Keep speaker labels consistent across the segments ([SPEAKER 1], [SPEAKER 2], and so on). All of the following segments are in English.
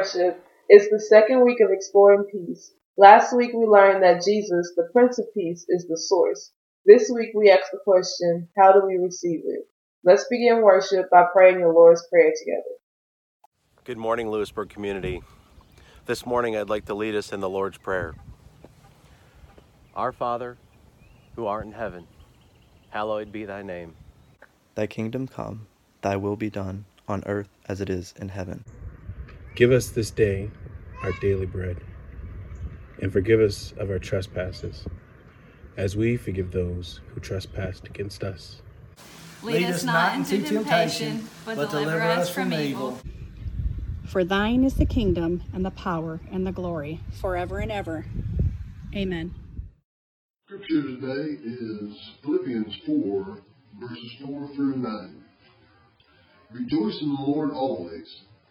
[SPEAKER 1] worship. It's the second week of exploring peace. Last week we learned that Jesus, the Prince of Peace, is the source. This week we ask the question, how do we receive it? Let's begin worship by praying the Lord's Prayer together.
[SPEAKER 2] Good morning, Lewisburg community. This morning I'd like to lead us in the Lord's Prayer. Our Father, who art in heaven, hallowed be thy name.
[SPEAKER 3] Thy kingdom come, thy will be done, on earth as it is in heaven.
[SPEAKER 4] Give us this day our daily bread, and forgive us of our trespasses, as we forgive those who trespass against us.
[SPEAKER 5] Lead us not into temptation, but deliver us from evil.
[SPEAKER 6] For thine is the kingdom and the power and the glory forever and ever. Amen.
[SPEAKER 7] Scripture today is Philippians 4, verses 4 through 9. Rejoice in the Lord always.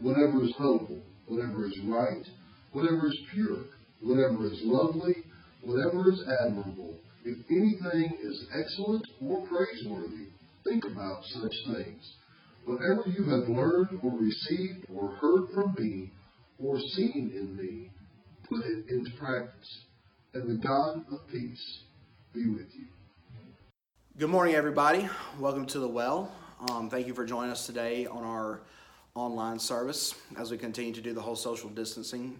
[SPEAKER 7] whatever is noble, whatever is right, whatever is pure, whatever is lovely, whatever is admirable, if anything is excellent or praiseworthy, think about such things. Whatever you have learned or received or heard from me or seen in me, put it into practice, and the God of peace be with you.
[SPEAKER 8] Good morning, everybody. Welcome to the Well. Um, thank you for joining us today on our online service as we continue to do the whole social distancing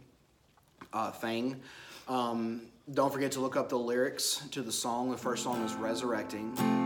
[SPEAKER 8] uh, thing. Um, don't forget to look up the lyrics to the song. The first song is Resurrecting.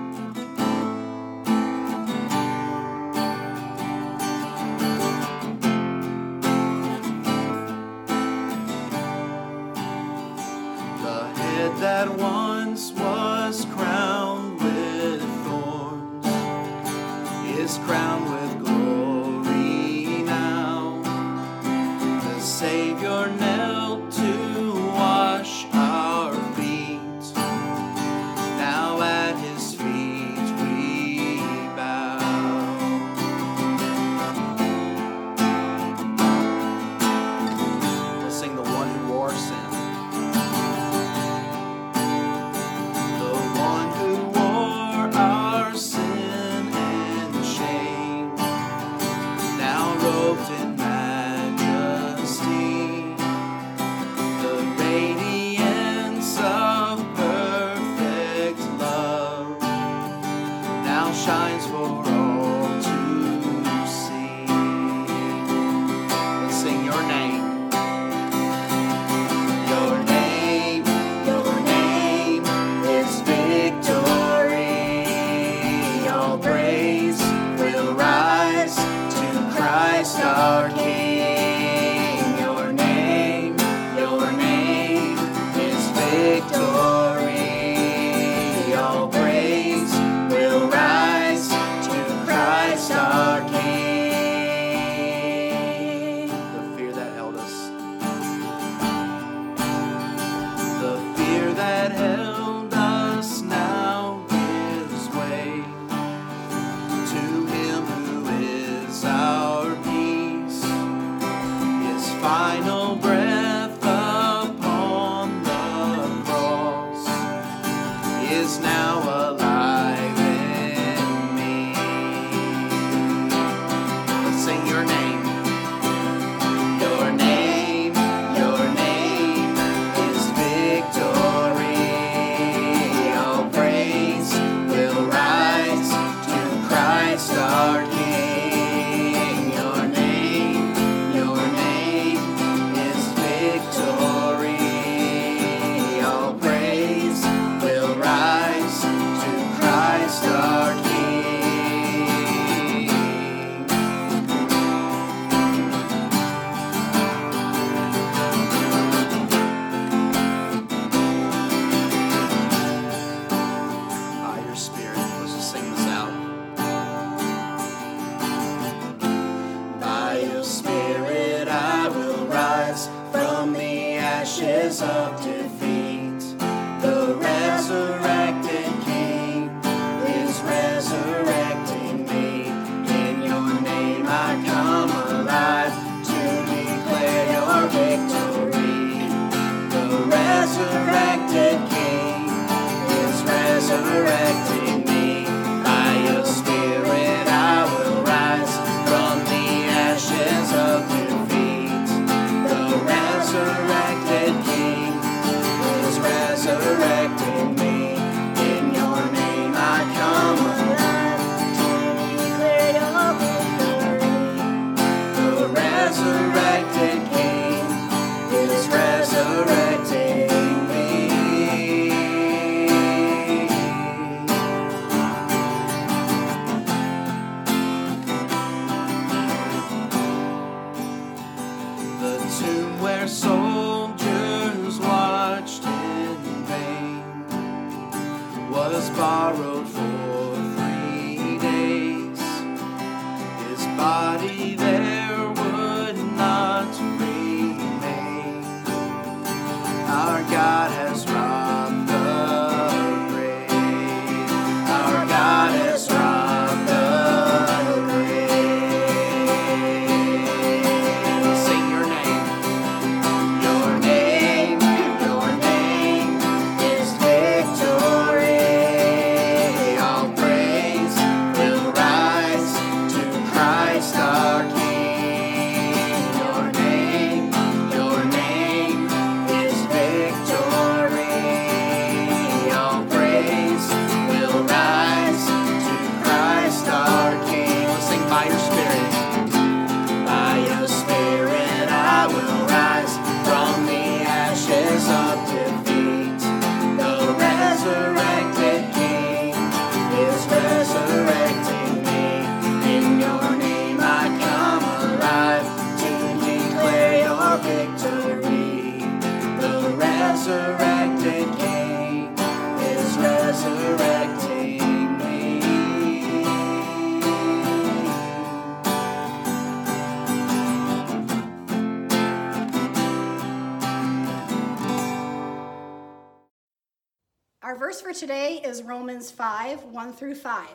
[SPEAKER 6] 5 1 through 5.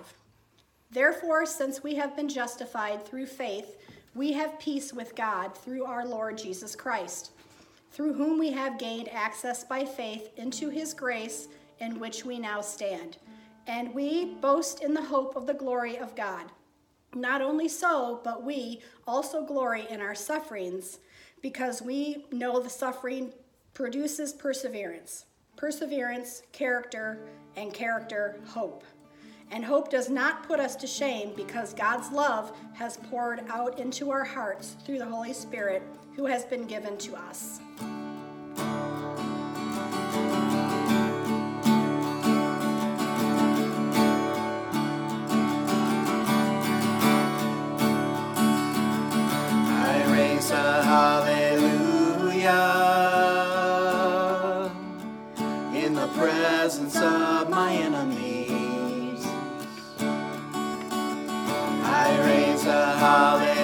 [SPEAKER 6] Therefore, since we have been justified through faith, we have peace with God through our Lord Jesus Christ, through whom we have gained access by faith into his grace in which we now stand. And we boast in the hope of the glory of God. Not only so, but we also glory in our sufferings, because we know the suffering produces perseverance. Perseverance, character, and character, hope. And hope does not put us to shame because God's love has poured out into our hearts through the Holy Spirit who has been given to us.
[SPEAKER 8] Presence of my enemies. I raise a hallelujah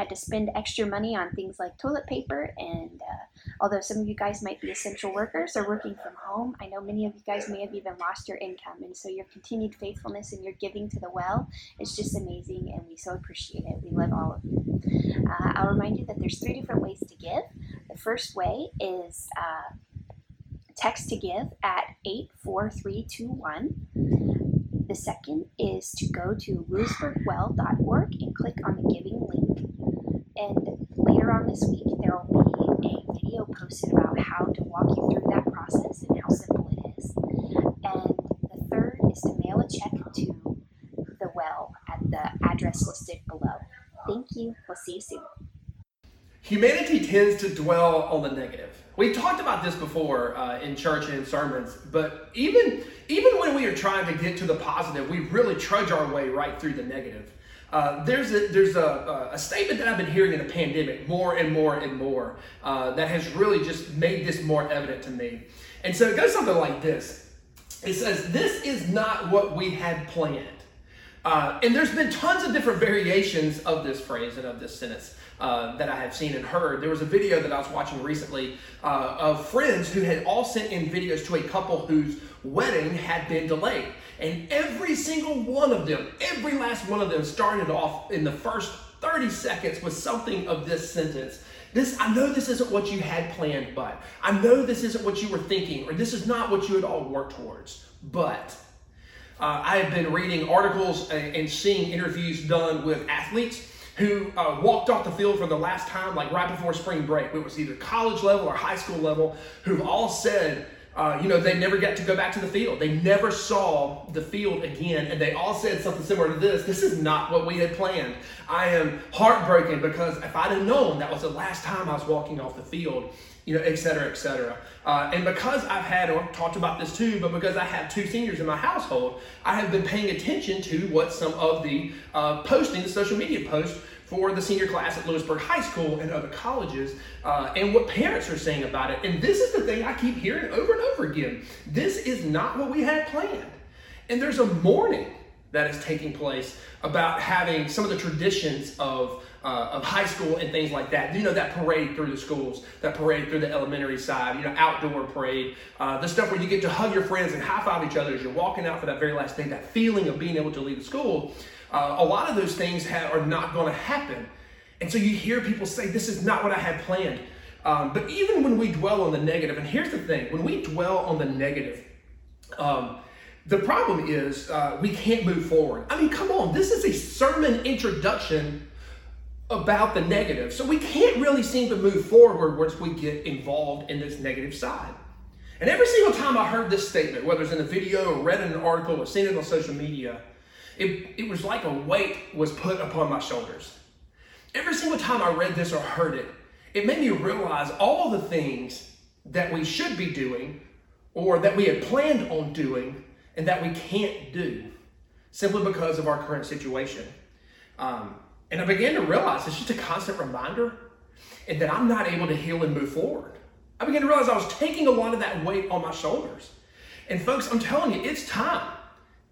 [SPEAKER 9] had to spend extra money on things like toilet paper. And uh, although some of you guys might be essential workers or working from home, I know many of you guys may have even lost your income. And so your continued faithfulness and your giving to the well is just amazing, and we so appreciate it. We love all of you. Uh, I'll remind you that there's three different ways to give. The first way is uh, text to give at 84321. The second is to go to lewisburgwell.org and click on the giving link. And later on this week, there will be a video posted about how to walk you through that process and how simple it is. And the third is to mail a check to the well at the address listed below. Thank you. We'll see you soon.
[SPEAKER 10] Humanity tends to dwell on the negative. We've talked about this before uh, in church and in sermons, but even even when we are trying to get to the positive, we really trudge our way right through the negative. Uh, there's a, there's a, a, statement that I've been hearing in the pandemic more and more and more uh, that has really just made this more evident to me. And so it goes something like this. It says, "This is not what we had planned." Uh, and there's been tons of different variations of this phrase and of this sentence uh, that I have seen and heard. There was a video that I was watching recently uh, of friends who had all sent in videos to a couple whose wedding had been delayed. And every single one of them, every last one of them started off in the first 30 seconds with something of this sentence. This, I know this isn't what you had planned, but I know this isn't what you were thinking, or this is not what you had all worked towards, but uh, I have been reading articles and, and, seeing interviews done with athletes who uh, walked off the field for the last time, like right before spring break. It was either college level or high school level, who've all said, uh, you know, they never got to go back to the field. They never saw the field again, and they all said something similar to this. This is not what we had planned. I am heartbroken because if I'd have known that was the last time I was walking off the field, you know, et cetera, et cetera. Uh, and because I've had, or talked about this too, but because I have two seniors in my household, I have been paying attention to what some of the uh, posting, the social media posts for the senior class at Lewisburg High School and other colleges, uh, and what parents are saying about it. And this is the thing I keep hearing over and over again. This is not what we had planned. And there's a mourning that is taking place about having some of the traditions of uh, of high school and things like that. You know, that parade through the schools, that parade through the elementary side, you know, outdoor parade, uh, the stuff where you get to hug your friends and high five each other as you're walking out for that very last day, that feeling of being able to leave the school. Uh, a lot of those things ha- are not going to happen. And so you hear people say, This is not what I had planned. Um, but even when we dwell on the negative, and here's the thing when we dwell on the negative, um, the problem is uh, we can't move forward. I mean, come on, this is a sermon introduction about the negative. So we can't really seem to move forward once we get involved in this negative side. And every single time I heard this statement, whether it's in a video or read in an article or seen it on social media, it, it was like a weight was put upon my shoulders. Every single time I read this or heard it, it made me realize all the things that we should be doing or that we had planned on doing and that we can't do simply because of our current situation. Um, and I began to realize it's just a constant reminder and that I'm not able to heal and move forward. I began to realize I was taking a lot of that weight on my shoulders. And folks, I'm telling you, it's time.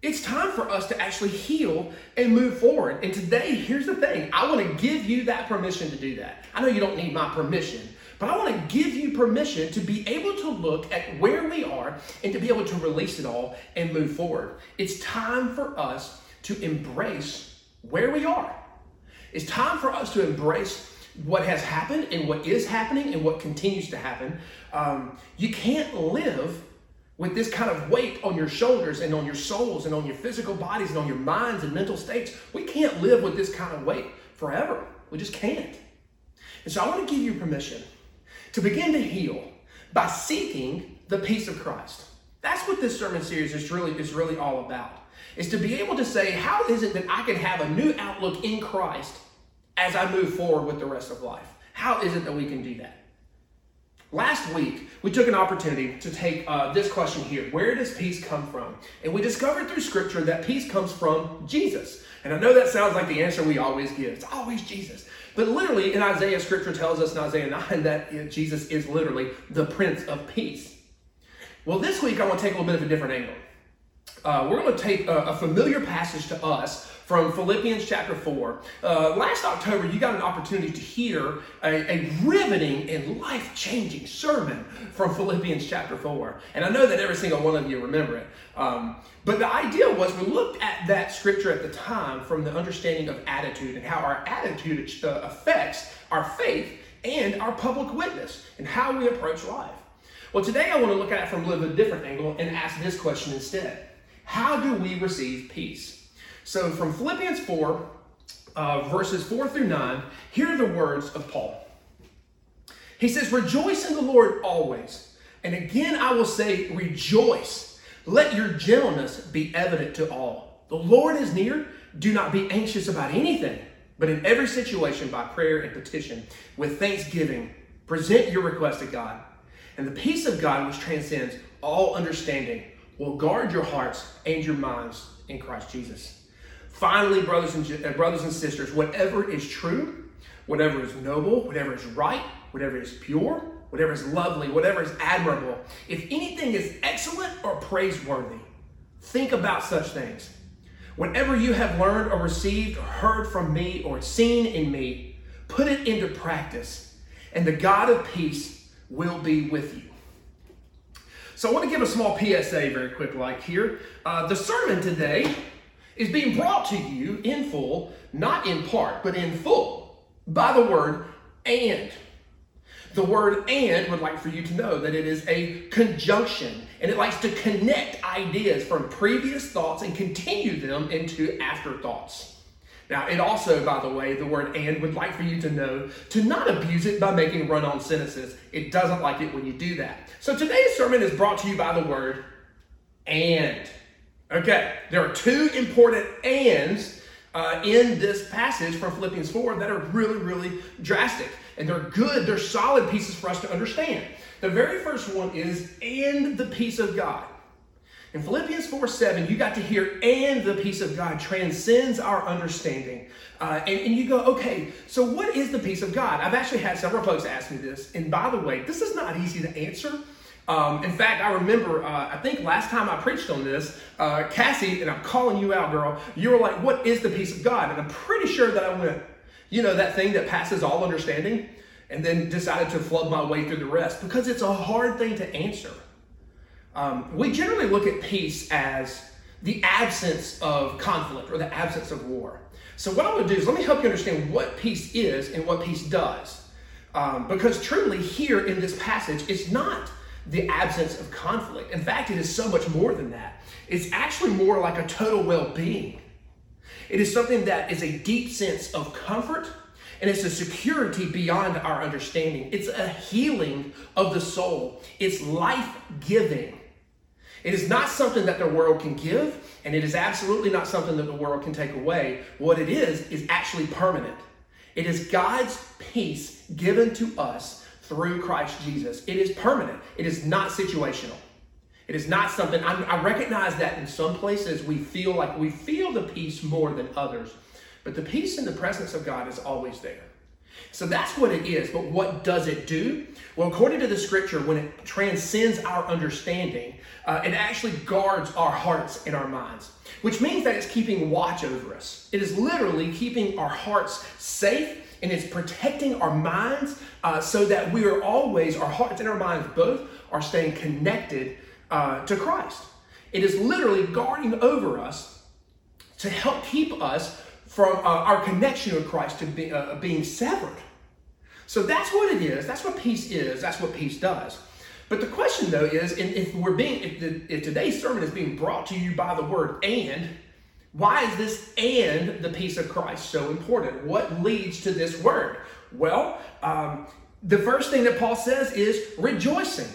[SPEAKER 10] It's time for us to actually heal and move forward. And today, here's the thing I want to give you that permission to do that. I know you don't need my permission, but I want to give you permission to be able to look at where we are and to be able to release it all and move forward. It's time for us to embrace where we are. It's time for us to embrace what has happened and what is happening and what continues to happen. Um, you can't live with this kind of weight on your shoulders and on your souls and on your physical bodies and on your minds and mental states. We can't live with this kind of weight forever. We just can't. And so I want to give you permission to begin to heal by seeking the peace of Christ. That's what this sermon series is really is really all about is to be able to say, how is it that I can have a new outlook in Christ as I move forward with the rest of life? How is it that we can do that? Last week, we took an opportunity to take uh, this question here Where does peace come from? And we discovered through Scripture that peace comes from Jesus. And I know that sounds like the answer we always give it's always Jesus. But literally, in Isaiah, Scripture tells us in Isaiah 9 that Jesus is literally the Prince of Peace. Well, this week, I want to take a little bit of a different angle. Uh, we're going to take a, a familiar passage to us from Philippians chapter 4. Uh, last October, you got an opportunity to hear a, a riveting and life changing sermon from Philippians chapter 4. And I know that every single one of you remember it. Um, but the idea was we looked at that scripture at the time from the understanding of attitude and how our attitude uh, affects our faith and our public witness and how we approach life. Well, today I want to look at it from a little bit different angle and ask this question instead How do we receive peace? So from Philippians 4, uh, verses 4 through 9, here are the words of Paul. He says, Rejoice in the Lord always. And again, I will say, Rejoice. Let your gentleness be evident to all. The Lord is near. Do not be anxious about anything, but in every situation, by prayer and petition, with thanksgiving, present your request to God. And the peace of God, which transcends all understanding, will guard your hearts and your minds in Christ Jesus. Finally, brothers and, uh, brothers and sisters, whatever is true, whatever is noble, whatever is right, whatever is pure, whatever is lovely, whatever is admirable, if anything is excellent or praiseworthy, think about such things. Whatever you have learned or received or heard from me or seen in me, put it into practice, and the God of peace will be with you. So I want to give a small PSA very quick like here. Uh, the sermon today is being brought to you in full, not in part, but in full, by the word and. The word and would like for you to know that it is a conjunction and it likes to connect ideas from previous thoughts and continue them into afterthoughts. Now, it also, by the way, the word and would like for you to know to not abuse it by making run on sentences. It doesn't like it when you do that. So today's sermon is brought to you by the word and. Okay, there are two important ands uh, in this passage from Philippians 4 that are really, really drastic. And they're good, they're solid pieces for us to understand. The very first one is, and the peace of God. In Philippians 4 7, you got to hear, and the peace of God transcends our understanding. Uh, and, and you go, okay, so what is the peace of God? I've actually had several folks ask me this. And by the way, this is not easy to answer. Um, in fact, I remember, uh, I think last time I preached on this, uh, Cassie, and I'm calling you out, girl, you were like, What is the peace of God? And I'm pretty sure that I went, You know, that thing that passes all understanding, and then decided to flood my way through the rest because it's a hard thing to answer. Um, we generally look at peace as the absence of conflict or the absence of war. So, what I'm going to do is let me help you understand what peace is and what peace does. Um, because truly, here in this passage, it's not the absence of conflict. In fact, it is so much more than that. It's actually more like a total well being. It is something that is a deep sense of comfort and it's a security beyond our understanding. It's a healing of the soul, it's life giving. It is not something that the world can give, and it is absolutely not something that the world can take away. What it is, is actually permanent. It is God's peace given to us through Christ Jesus. It is permanent, it is not situational. It is not something, I, I recognize that in some places we feel like we feel the peace more than others, but the peace in the presence of God is always there. So that's what it is. But what does it do? Well, according to the scripture, when it transcends our understanding, uh, it actually guards our hearts and our minds, which means that it's keeping watch over us. It is literally keeping our hearts safe and it's protecting our minds uh, so that we are always, our hearts and our minds both are staying connected uh, to Christ. It is literally guarding over us to help keep us from uh, our connection with Christ to be, uh, being severed. So that's what it is. That's what peace is. That's what peace does. But the question, though, is if we're being, if, the, if today's sermon is being brought to you by the word and, why is this and the peace of Christ so important? What leads to this word? Well, um, the first thing that Paul says is rejoicing.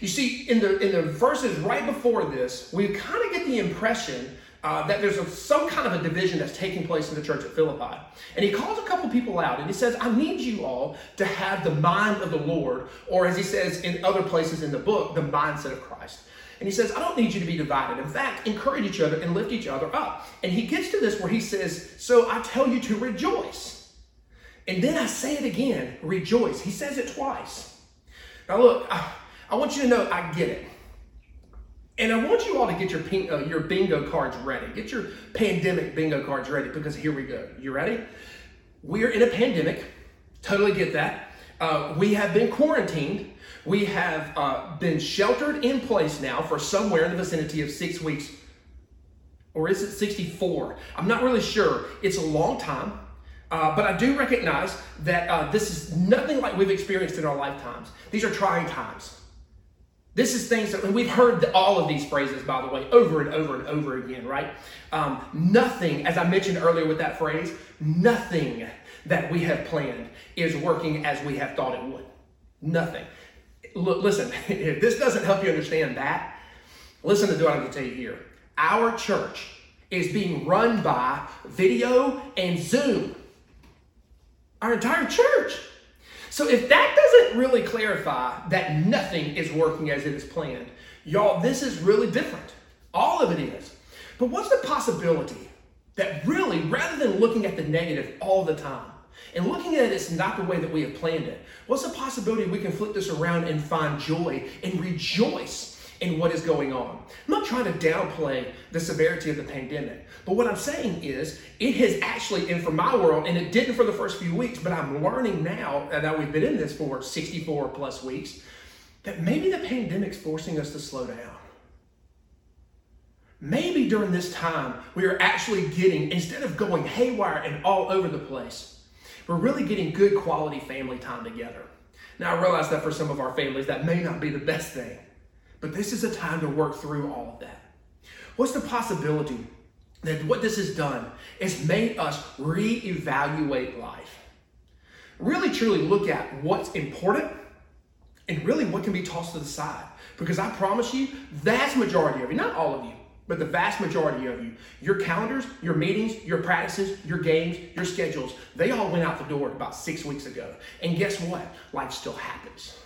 [SPEAKER 10] You see, in the in the verses right before this, we kind of get the impression uh, that there's a, some kind of a division that's taking place in the church at Philippi. And he calls a couple people out and he says, I need you all to have the mind of the Lord, or as he says in other places in the book, the mindset of Christ. And he says, I don't need you to be divided. In fact, encourage each other and lift each other up. And he gets to this where he says, So I tell you to rejoice. And then I say it again, rejoice. He says it twice. Now, look, I, I want you to know I get it. And I want you all to get your uh, your bingo cards ready. Get your pandemic bingo cards ready because here we go. You ready? We're in a pandemic. Totally get that. Uh, we have been quarantined. We have uh, been sheltered in place now for somewhere in the vicinity of six weeks. Or is it 64? I'm not really sure. It's a long time. Uh, but I do recognize that uh, this is nothing like we've experienced in our lifetimes. These are trying times. This is things that, we've heard all of these phrases, by the way, over and over and over again, right? Um, nothing, as I mentioned earlier with that phrase, nothing that we have planned is working as we have thought it would. Nothing. Look, listen, if this doesn't help you understand that, listen to what I'm going to tell you here. Our church is being run by video and Zoom. Our entire church. So if that doesn't really clarify that nothing is working as it is planned, y'all, this is really different. All of it is. But what's the possibility that really, rather than looking at the negative all the time, and looking at it it's not the way that we have planned it, what's the possibility we can flip this around and find joy and rejoice in what is going on. I'm not trying to downplay the severity of the pandemic, but what I'm saying is it has actually, and for my world, and it didn't for the first few weeks, but I'm learning now, uh, that we've been in this for 64 plus weeks, that maybe the pandemic's forcing us to slow down. Maybe during this time, we are actually getting, instead of going haywire and all over the place, we're really getting good quality family time together. Now, I realize that for some of our families, that may not be the best thing. But this is a time to work through all of that. What's the possibility that what this has done is made us reevaluate life? Really, truly look at what's important and really what can be tossed to the side. Because I promise you, vast majority of you, not all of you, but the vast majority of you, your calendars, your meetings, your practices, your games, your schedules, they all went out the door about six weeks ago. And guess what? Life still happens.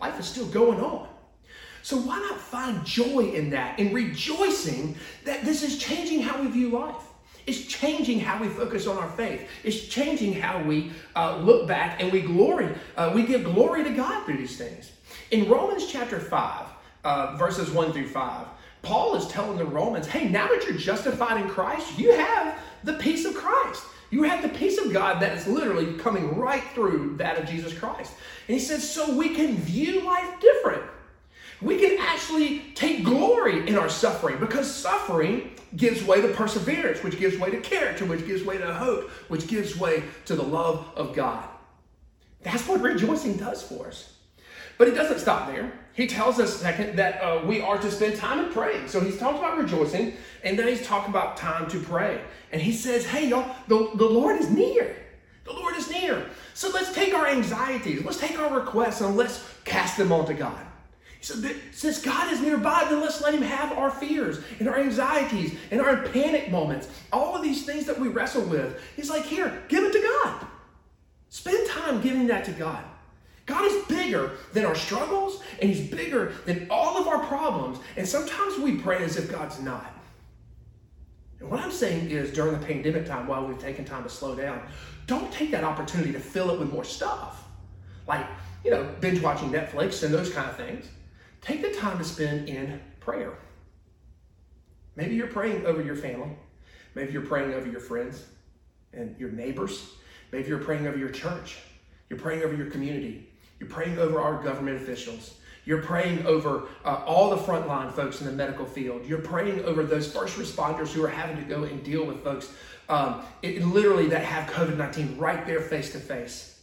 [SPEAKER 10] Life is still going on. So why not find joy in that and rejoicing that this is changing how we view life? It's changing how we focus on our faith. It's changing how we uh, look back and we glory. Uh, we give glory to God through these things. In Romans chapter 5, uh, verses 1 through 5, Paul is telling the Romans, hey, now that you're justified in Christ, you have the peace of Christ. You have the peace of God that is literally coming right through that of Jesus Christ. And he says, so we can view life different we can actually take glory in our suffering because suffering gives way to perseverance, which gives way to character, which gives way to hope, which gives way to the love of God. That's what rejoicing does for us. But it doesn't stop there. He tells us second that uh, we are to spend time in praying. So he's talking about rejoicing, and then he's talking about time to pray. And he says, hey, y'all, the, the Lord is near. The Lord is near. So let's take our anxieties, let's take our requests, and let's cast them onto God. So since God is nearby, then let's let Him have our fears and our anxieties and our panic moments. All of these things that we wrestle with. He's like, here, give it to God. Spend time giving that to God. God is bigger than our struggles, and He's bigger than all of our problems. And sometimes we pray as if God's not. And what I'm saying is, during the pandemic time, while we've taken time to slow down, don't take that opportunity to fill it with more stuff. Like, you know, binge watching Netflix and those kind of things. Take the time to spend in prayer. Maybe you're praying over your family. Maybe you're praying over your friends and your neighbors. Maybe you're praying over your church. You're praying over your community. You're praying over our government officials. You're praying over uh, all the frontline folks in the medical field. You're praying over those first responders who are having to go and deal with folks um, it, literally that have COVID 19 right there face to face.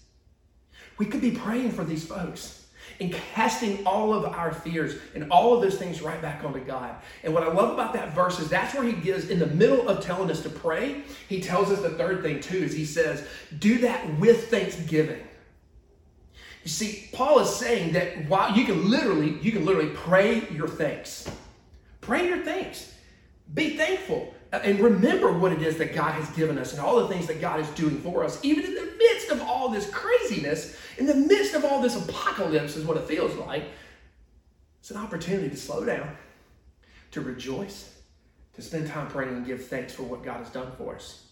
[SPEAKER 10] We could be praying for these folks and casting all of our fears and all of those things right back onto God. And what I love about that verse is that's where he gives, in the middle of telling us to pray, he tells us the third thing too, is he says, do that with thanksgiving. You see, Paul is saying that while you can literally, you can literally pray your thanks. Pray your thanks. Be thankful uh, and remember what it is that God has given us and all the things that God is doing for us, even in the midst of all this craziness, in the midst of all this apocalypse, is what it feels like. It's an opportunity to slow down, to rejoice, to spend time praying and give thanks for what God has done for us.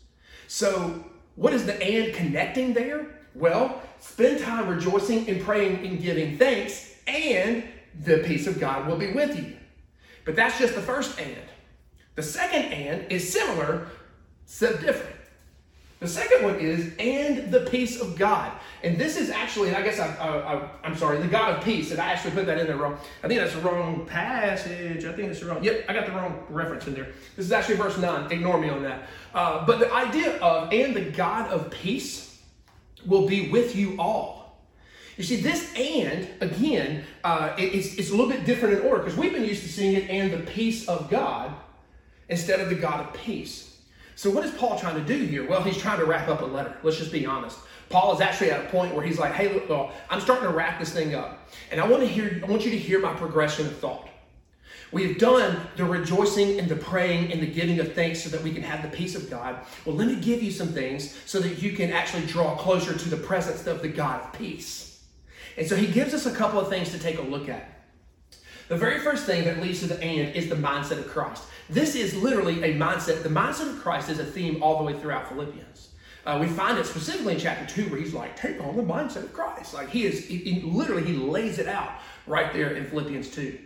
[SPEAKER 10] So, what is the and connecting there? Well, spend time rejoicing and praying and giving thanks, and the peace of God will be with you. But that's just the first and. The second and is similar, except different. The second one is, and the peace of God. And this is actually, I guess I, I, am sorry, the God of peace. And I actually put that in there wrong. I think that's the wrong passage. I think it's wrong. Yep, I got the wrong reference in there. This is actually verse 9. Ignore me on that. Uh, but the idea of, and the God of peace will be with you all. You see, this and, again, uh, it, it's, it's a little bit different in order because we've been used to seeing it and the peace of God instead of the God of peace. So, what is Paul trying to do here? Well, he's trying to wrap up a letter. Let's just be honest. Paul is actually at a point where he's like, "Hey, look, I'm starting to wrap this thing up, and I want to hear. I want you to hear my progression of thought. We have done the rejoicing and the praying and the giving of thanks so that we can have the peace of God. Well, let me give you some things so that you can actually draw closer to the presence of the God of peace. And so he gives us a couple of things to take a look at. The very first thing that leads to the end is the mindset of Christ. This is literally a mindset. The mindset of Christ is a theme all the way throughout Philippians. Uh, we find it specifically in chapter 2 where he's like, take on the mindset of Christ. Like he is, he, he, literally, he lays it out right there in Philippians 2.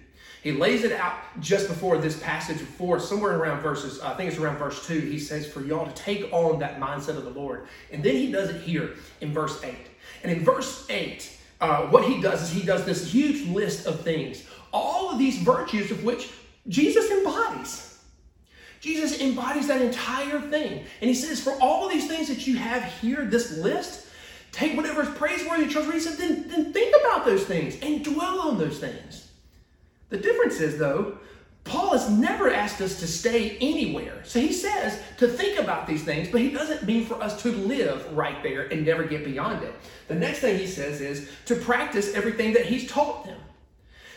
[SPEAKER 10] He lays it out just before this passage, before somewhere around verses, I think it's around verse 2. He says, for y'all to take on that mindset of the Lord. And then he does it here in verse 8. And in verse 8, uh, what he does is he does this huge list of things, all of these virtues of which Jesus embodies. Jesus embodies that entire thing. And he says, for all of these things that you have here, this list, take whatever is praiseworthy and trustworthy. He said, then, then think about those things and dwell on those things. The difference is, though, Paul has never asked us to stay anywhere. So he says to think about these things, but he doesn't mean for us to live right there and never get beyond it. The next thing he says is to practice everything that he's taught them.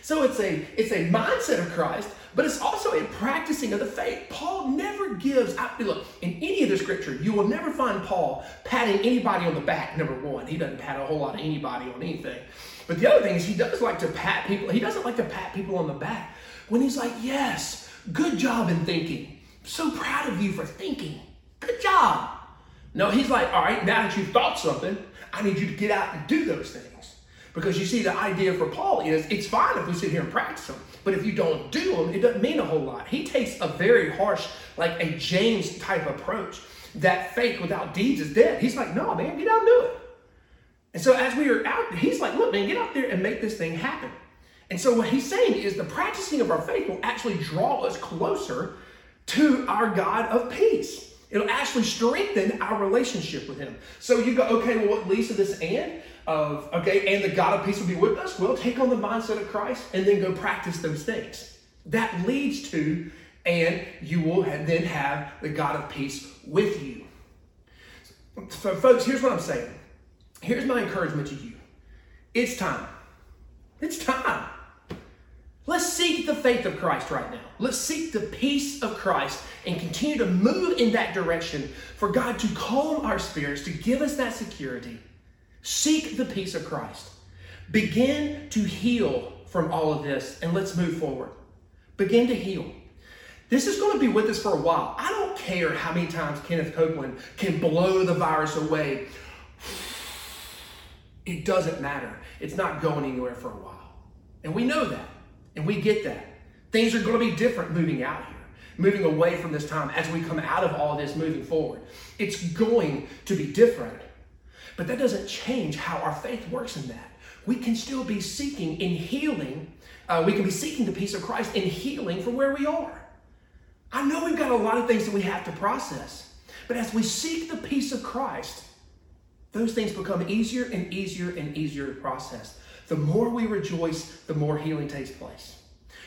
[SPEAKER 10] So it's a it's a mindset of Christ, but it's also a practicing of the faith. Paul never gives, I, look, in any of the scripture, you will never find Paul patting anybody on the back, number one. He doesn't pat a whole lot of anybody on anything. But the other thing is he does like to pat people, he doesn't like to pat people on the back when he's like, yes, good job in thinking. I'm so proud of you for thinking. Good job. No, he's like, all right, now that you've thought something, I need you to get out and do those things. Because you see, the idea for Paul is it's fine if we sit here and practice them. But if you don't do them, it doesn't mean a whole lot. He takes a very harsh, like a James type approach that faith without deeds is dead. He's like, no, man, get out and do it. And so as we are out, he's like, look, man, get out there and make this thing happen. And so what he's saying is the practicing of our faith will actually draw us closer to our God of peace. It'll actually strengthen our relationship with him. So you go, okay, well, what leads to this and? Of, okay, and the God of peace will be with us. Well, take on the mindset of Christ and then go practice those things. That leads to, and you will then have the God of peace with you. So, folks, here's what I'm saying. Here's my encouragement to you it's time. It's time. Let's seek the faith of Christ right now. Let's seek the peace of Christ and continue to move in that direction for God to calm our spirits, to give us that security Seek the peace of Christ. Begin to heal from all of this, and let's move forward. Begin to heal. This is going to be with us for a while. I don't care how many times Kenneth Copeland can blow the virus away. It doesn't matter. It's not going anywhere for a while. And we know that. And we get that. Things are going to be different moving out here, moving away from this time as we come out of all this moving forward. It's going to be different. But that doesn't change how our faith works in that. We can still be seeking in healing. Uh, we can be seeking the peace of Christ in healing from where we are. I know we've got a lot of things that we have to process, but as we seek the peace of Christ, those things become easier and easier and easier to process. The more we rejoice, the more healing takes place.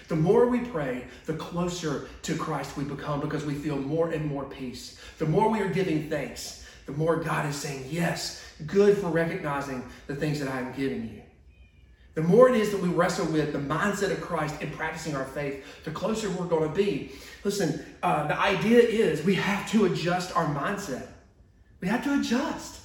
[SPEAKER 10] The more we pray, the closer to Christ we become because we feel more and more peace. The more we are giving thanks, the more God is saying, Yes, good for recognizing the things that I am giving you. the more it is that we wrestle with the mindset of Christ and practicing our faith, the closer we're going to be. Listen, uh, the idea is we have to adjust our mindset. We have to adjust.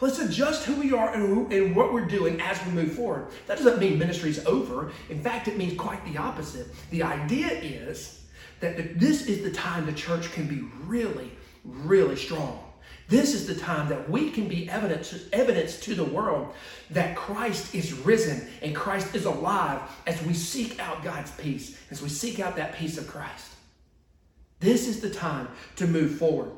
[SPEAKER 10] Let's adjust who we are and, who, and what we're doing as we move forward. That doesn't mean ministry is over. In fact, it means quite the opposite. The idea is that this is the time the church can be really, really strong. This is the time that we can be evidence, evidence to the world that Christ is risen and Christ is alive as we seek out God's peace, as we seek out that peace of Christ. This is the time to move forward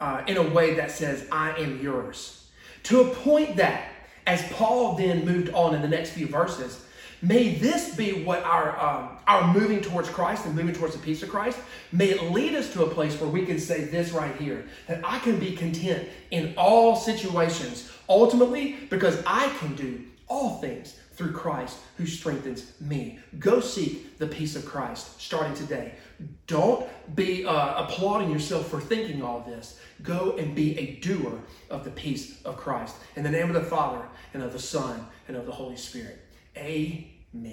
[SPEAKER 10] uh, in a way that says, I am yours. To a point that, as Paul then moved on in the next few verses, May this be what our, um, our moving towards Christ and moving towards the peace of Christ, may it lead us to a place where we can say this right here that I can be content in all situations, ultimately because I can do all things through Christ who strengthens me. Go seek the peace of Christ starting today. Don't be uh, applauding yourself for thinking all this. Go and be a doer of the peace of Christ. In the name of the Father, and of the Son, and of the Holy Spirit. Amen.
[SPEAKER 8] When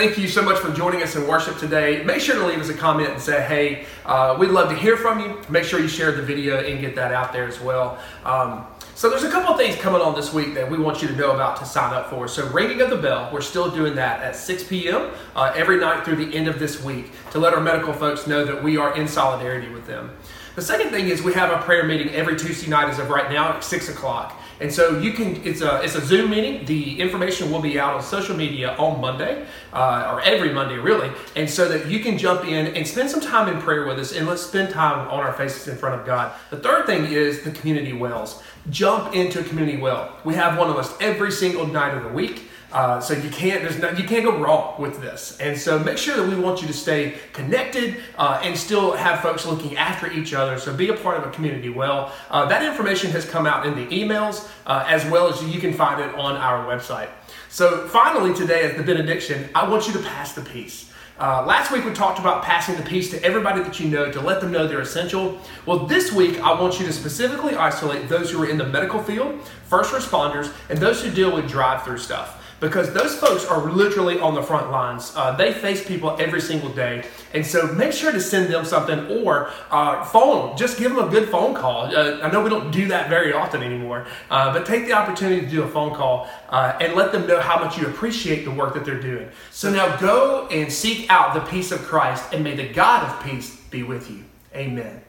[SPEAKER 10] Thank you so much for joining us in worship today. Make sure to leave us a comment and say, hey, uh, we'd love to hear from you. Make sure you share the video and get that out there as well. Um, so there's a couple of things coming on this week that we want you to know about to sign up for. So ringing of the bell, we're still doing that at 6 p.m. Uh, every night through the end of this week to let our medical folks know that we are in solidarity with them. The second thing is we have a prayer meeting every Tuesday night as of right now at 6 o'clock. And so you can, it's a, it's a Zoom meeting. The information will be out on social media on Monday, uh, or every Monday really. And so that you can jump in and spend some time in prayer with us and let's spend time on our faces in front of God. The third thing is the community wells. Jump into a community well. We have one of us every single night of the week. Uh, so you can't there's no, you can't go wrong with this. And so make sure that we want you to stay connected uh, and still have folks looking after each other. So be a part of a community. Well uh, that information has come out in the emails uh, as well as you can find it on our website. So finally today as the benediction. I want you to pass the peace. Uh, last week we talked about passing the peace to everybody that you know to let them know they're essential. Well, this week I want you to specifically isolate those who are in the medical field, first responders, and those who deal with drive through stuff because those folks are literally on the front lines. Uh, they face people every single day. And so make sure to send them something or uh, phone. Just give them a good phone call. Uh, I know we don't do that very often anymore, uh, but take the opportunity to do a phone call uh, and let them know how much you appreciate the work that they're doing. So now go and seek out the peace of Christ, and may the God of peace be with you. Amen.